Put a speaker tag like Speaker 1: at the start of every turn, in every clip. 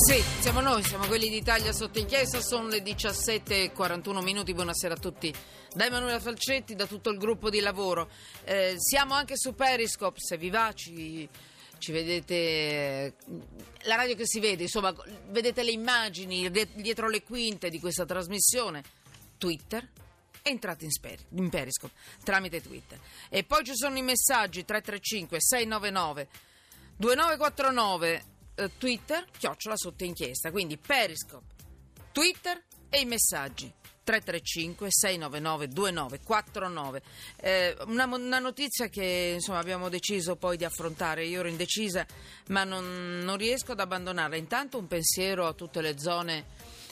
Speaker 1: Sì, siamo noi, siamo quelli d'Italia sotto inchiesta, sono le 17.41 minuti, buonasera a tutti. Da Emanuela Falcetti, da tutto il gruppo di lavoro. Eh, siamo anche su Periscope, se vi va ci, ci vedete, la radio che si vede, insomma, vedete le immagini dietro le quinte di questa trasmissione. Twitter, entrate in, sper- in Periscope tramite Twitter. E poi ci sono i messaggi 335 699 2949 eh, Twitter, chiocciola sotto inchiesta. Quindi Periscope, Twitter e i messaggi. 335 699 2949 eh, una, una, notizia che insomma, abbiamo deciso poi di affrontare io ero indecisa ma non, non riesco ad abbandonarla intanto un pensiero a tutte le zone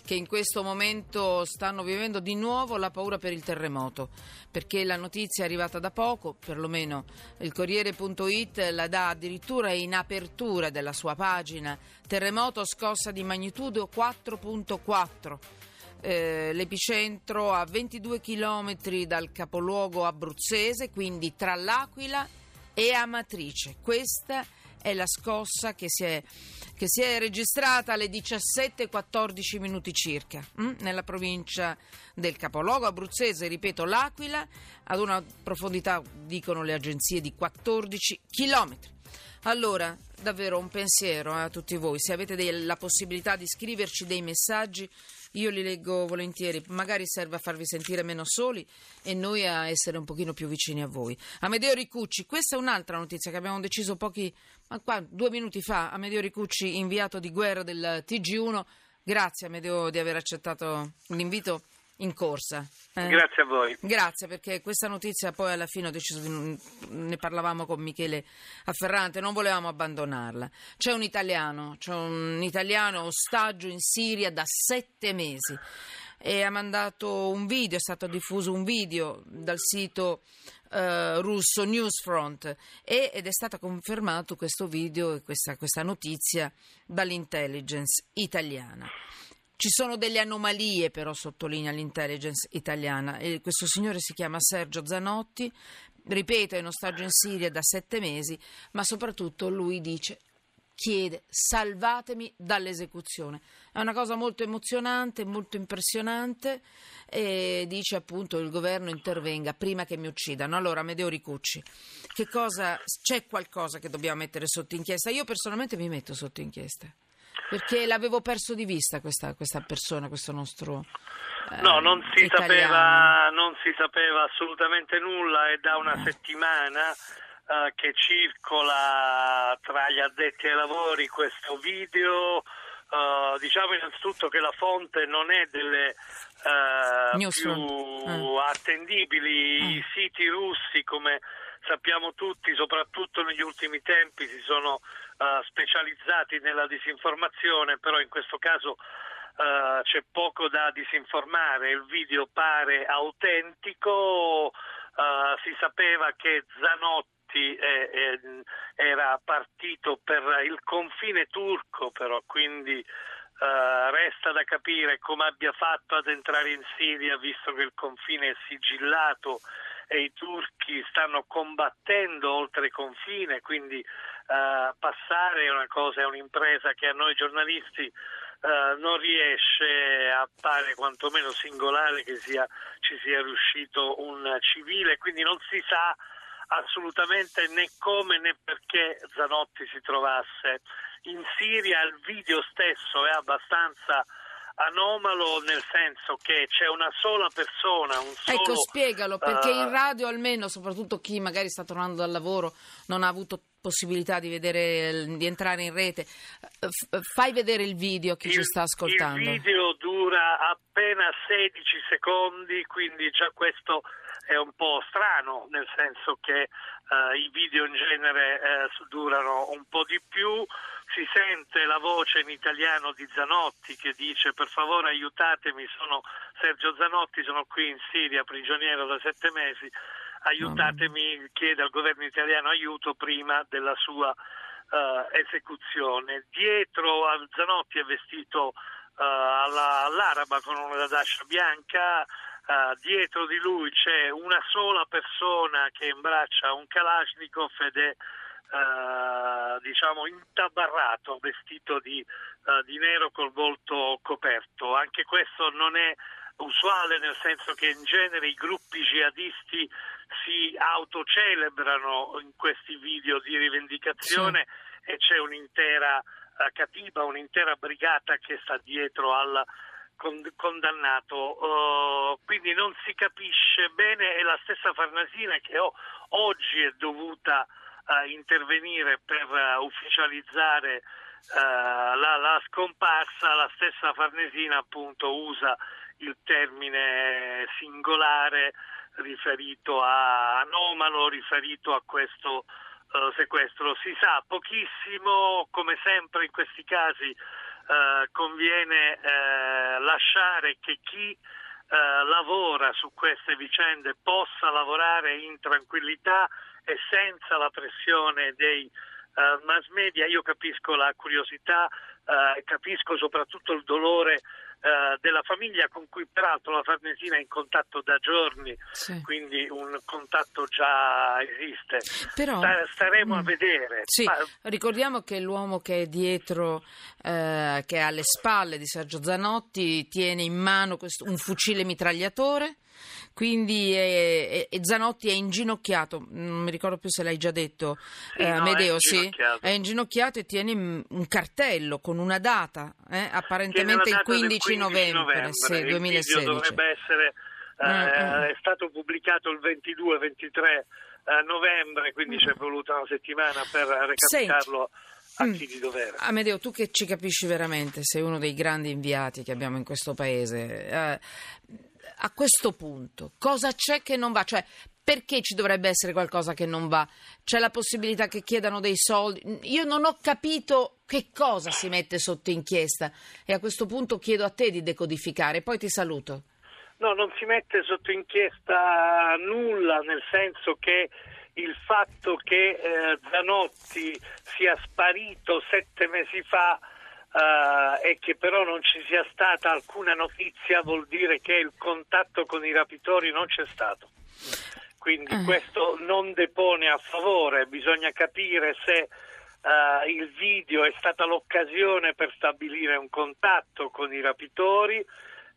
Speaker 1: che in questo momento stanno vivendo di nuovo la paura per il terremoto, perché la notizia è arrivata da poco, perlomeno il Corriere.it la dà addirittura in apertura della sua pagina, terremoto scossa di magnitudo 4.4. Eh, l'epicentro a 22 km dal capoluogo abruzzese, quindi tra l'Aquila e Amatrice. Questa è la scossa che si è che si è registrata alle 17.14 minuti circa hm? nella provincia del capoluogo abruzzese, ripeto l'Aquila, ad una profondità, dicono le agenzie, di 14 chilometri. Allora, davvero un pensiero a tutti voi, se avete dei, la possibilità di scriverci dei messaggi io li leggo volentieri, magari serve a farvi sentire meno soli e noi a essere un pochino più vicini a voi. Amedeo Ricucci, questa è un'altra notizia che abbiamo deciso pochi, ma qua, due minuti fa, Amedeo Ricucci, inviato di guerra del TG1. Grazie Amedeo di aver accettato l'invito in corsa.
Speaker 2: Eh? Grazie a voi.
Speaker 1: Grazie perché questa notizia poi alla fine ho deciso di, ne parlavamo con Michele Afferrante, non volevamo abbandonarla. C'è un italiano, c'è un italiano ostaggio in Siria da sette mesi e ha mandato un video, è stato diffuso un video dal sito Uh, russo Newsfront e, ed è stato confermato questo video e questa, questa notizia dall'intelligence italiana. Ci sono delle anomalie, però, sottolinea l'intelligence italiana. E questo signore si chiama Sergio Zanotti, ripeto, è in ostaggio in Siria da sette mesi, ma soprattutto lui dice chiede salvatemi dall'esecuzione. È una cosa molto emozionante, molto impressionante e dice appunto il governo intervenga prima che mi uccidano. Allora, Medeo Ricucci, che cosa, c'è qualcosa che dobbiamo mettere sotto inchiesta? Io personalmente mi metto sotto inchiesta perché l'avevo perso di vista questa, questa persona, questo nostro...
Speaker 2: Eh, no, non si, sapeva, non si, sapeva, assolutamente nulla e da una eh. settimana eh, che circola tra gli addetti ai lavori questo video. Uh, diciamo innanzitutto che la fonte non è delle uh, più uh. attendibili, i siti russi come sappiamo tutti, soprattutto negli ultimi tempi, si sono uh, specializzati nella disinformazione, però in questo caso uh, c'è poco da disinformare, il video pare autentico, uh, si sapeva che Zanotti eh, eh, era partito per il confine turco, però quindi Uh, resta da capire come abbia fatto ad entrare in Siria visto che il confine è sigillato e i turchi stanno combattendo oltre confine, quindi uh, passare è una cosa, è un'impresa che a noi giornalisti uh, non riesce, appare quantomeno singolare che sia, ci sia riuscito un civile, quindi non si sa assolutamente né come né perché Zanotti si trovasse in Siria, il video stesso è abbastanza anomalo nel senso che c'è una sola persona, un solo...
Speaker 1: Ecco, spiegalo, perché uh, in radio almeno, soprattutto chi magari sta tornando dal lavoro, non ha avuto possibilità di, vedere, di entrare in rete, fai vedere il video a chi
Speaker 2: il,
Speaker 1: ci sta ascoltando.
Speaker 2: Il video dura appena 16 secondi, quindi già questo è un po' strano, nel senso che uh, i video in genere uh, durano un po' di più si sente la voce in italiano di Zanotti che dice per favore aiutatemi, sono Sergio Zanotti, sono qui in Siria prigioniero da sette mesi, aiutatemi, chiede al governo italiano aiuto prima della sua uh, esecuzione. Dietro a Zanotti è vestito uh, alla, all'araba con una dascia bianca, Uh, dietro di lui c'è una sola persona che imbraccia un Kalashnikov ed è eh, diciamo intabarrato, vestito di, eh, di nero col volto coperto. Anche questo non è usuale nel senso che in genere i gruppi jihadisti si autocelebrano in questi video di rivendicazione sì. e c'è un'intera uh, katiba, un'intera brigata che sta dietro al condannato. Uh, quindi non si capisce bene e la stessa Farnasina che oh, oggi è dovuta uh, intervenire per ufficializzare la, la scomparsa, la stessa Farnesina appunto usa il termine singolare riferito a anomalo, riferito a questo uh, sequestro. Si sa pochissimo, come sempre in questi casi uh, conviene uh, lasciare che chi lavora su queste vicende possa lavorare in tranquillità e senza la pressione dei mass media. Io capisco la curiosità, capisco soprattutto il dolore eh, della famiglia con cui peraltro la Farnesina è in contatto da giorni, sì. quindi un contatto già esiste. Però, staremo mh, a mm, vedere.
Speaker 1: Sì, Ma, ricordiamo che l'uomo che è dietro, eh, che è alle spalle di Sergio Zanotti, tiene in mano questo, un fucile mitragliatore quindi è, è, Zanotti è inginocchiato, non mi ricordo più se l'hai già detto,
Speaker 2: sì, eh, no, Medeo, è
Speaker 1: sì, è inginocchiato e tiene un cartello con una data, eh, apparentemente il 15,
Speaker 2: 15 novembre,
Speaker 1: novembre sì, 2016.
Speaker 2: dovrebbe essere, eh, mm, mm. è stato pubblicato il 22-23 eh, novembre, quindi ci è voluta una settimana per recapitare a mm. chi di dovere.
Speaker 1: Amedeo, tu che ci capisci veramente, sei uno dei grandi inviati che abbiamo in questo paese. Eh, a questo punto cosa c'è che non va? Cioè, perché ci dovrebbe essere qualcosa che non va? C'è la possibilità che chiedano dei soldi? Io non ho capito che cosa si mette sotto inchiesta e a questo punto chiedo a te di decodificare, poi ti saluto.
Speaker 2: No, non si mette sotto inchiesta nulla, nel senso che il fatto che eh, Zanotti sia sparito sette mesi fa uh, e che però non ci sia stata alcuna notizia vuol dire che il contatto con i rapitori non c'è stato. Quindi uh. questo non depone a favore, bisogna capire se uh, il video è stata l'occasione per stabilire un contatto con i rapitori,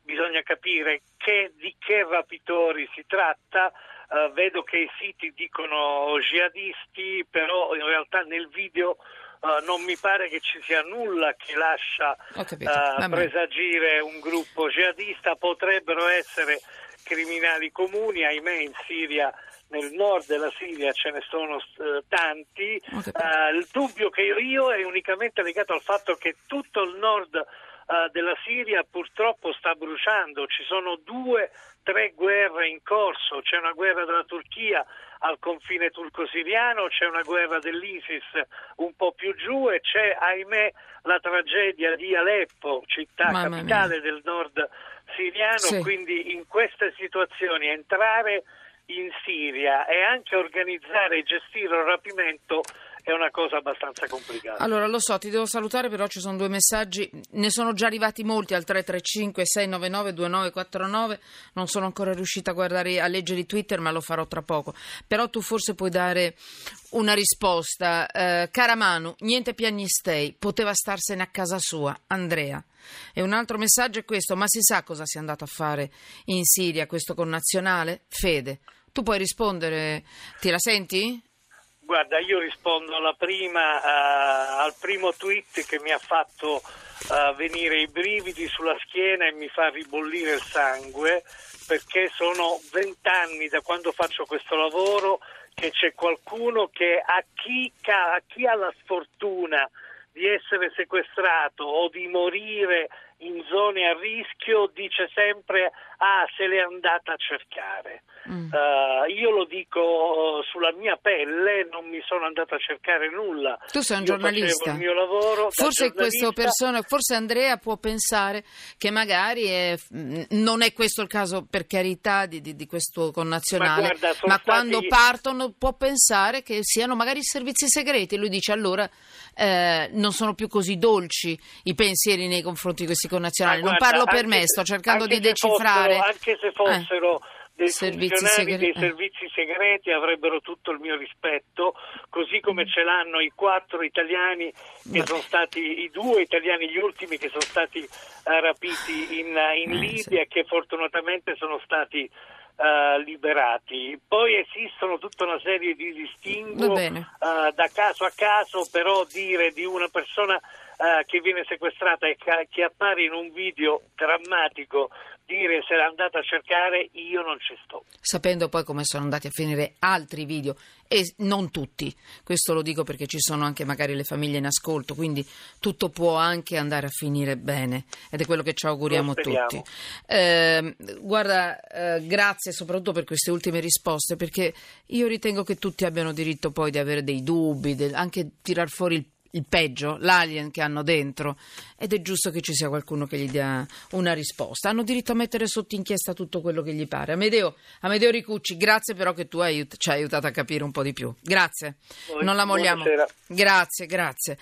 Speaker 2: bisogna capire che, di che rapitori si tratta. Uh, vedo che i siti dicono jihadisti, però in realtà nel video Uh, non mi pare che ci sia nulla che lascia uh, presagire un gruppo jihadista, potrebbero essere criminali comuni, ahimè in Siria nel nord della Siria ce ne sono uh, tanti. Uh, il dubbio che io è unicamente legato al fatto che tutto il nord uh, della Siria purtroppo sta bruciando. Ci sono due, tre guerre in corso. C'è una guerra della Turchia al confine turco-siriano, c'è una guerra dell'ISIS un po' più giù e c'è, ahimè, la tragedia di Aleppo, città Mamma capitale mia. del nord siriano, sì. quindi in queste situazioni entrare in Siria e anche organizzare e gestire un rapimento è una cosa abbastanza complicata.
Speaker 1: Allora, lo so, ti devo salutare, però ci sono due messaggi, ne sono già arrivati molti al 335 699 2949, non sono ancora riuscita a, guardare, a leggere Twitter, ma lo farò tra poco. Però tu forse puoi dare una risposta. Eh, cara Manu, niente piagnistei, poteva starsene a casa sua, Andrea. E un altro messaggio è questo, ma si sa cosa sia andato a fare in Siria questo connazionale? Fede. Tu puoi rispondere, ti la senti?
Speaker 2: Guarda, io rispondo prima, uh, al primo tweet che mi ha fatto uh, venire i brividi sulla schiena e mi fa ribollire il sangue perché sono vent'anni da quando faccio questo lavoro che c'è qualcuno che a chi, a chi ha la sfortuna di essere sequestrato o di morire in zone a rischio dice sempre ah se l'è andata a cercare. Mm. Uh, io lo dico sulla mia pelle, non mi sono andata a cercare nulla.
Speaker 1: Tu sei un
Speaker 2: io
Speaker 1: giornalista.
Speaker 2: Il mio lavoro
Speaker 1: forse, persona, forse Andrea può pensare che magari è, non è questo il caso per carità di, di, di questo connazionale, ma, guarda, ma quando partono può pensare che siano magari servizi segreti. Lui dice allora eh, non sono più così dolci i pensieri nei confronti di questi connazionali. non parlo per me, sto cercando di decifrare.
Speaker 2: Fossero, anche se fossero. Eh dei servizi funzionari segreti. dei servizi segreti avrebbero tutto il mio rispetto, così come ce l'hanno i quattro italiani che sono stati, i due italiani, gli ultimi che sono stati uh, rapiti in, in eh, Libia e sì. che fortunatamente sono stati Uh, liberati. Poi esistono tutta una serie di distinguo uh, da caso a caso, però dire di una persona uh, che viene sequestrata e che appare in un video drammatico dire se l'è andata a cercare, io non ci sto.
Speaker 1: Sapendo poi come sono andati a finire altri video, e non tutti, questo lo dico perché ci sono anche magari le famiglie in ascolto, quindi tutto può anche andare a finire bene ed è quello che ci auguriamo tutti. Eh, guarda, eh, grazie soprattutto per queste ultime risposte, perché io ritengo che tutti abbiano diritto poi di avere dei dubbi, del, anche tirar fuori il il peggio, l'alien che hanno dentro ed è giusto che ci sia qualcuno che gli dia una risposta. Hanno diritto a mettere sotto inchiesta tutto quello che gli pare. Amedeo, Amedeo Ricucci, grazie però che tu hai, ci hai aiutato a capire un po' di più. Grazie, non la molliamo. Grazie, grazie.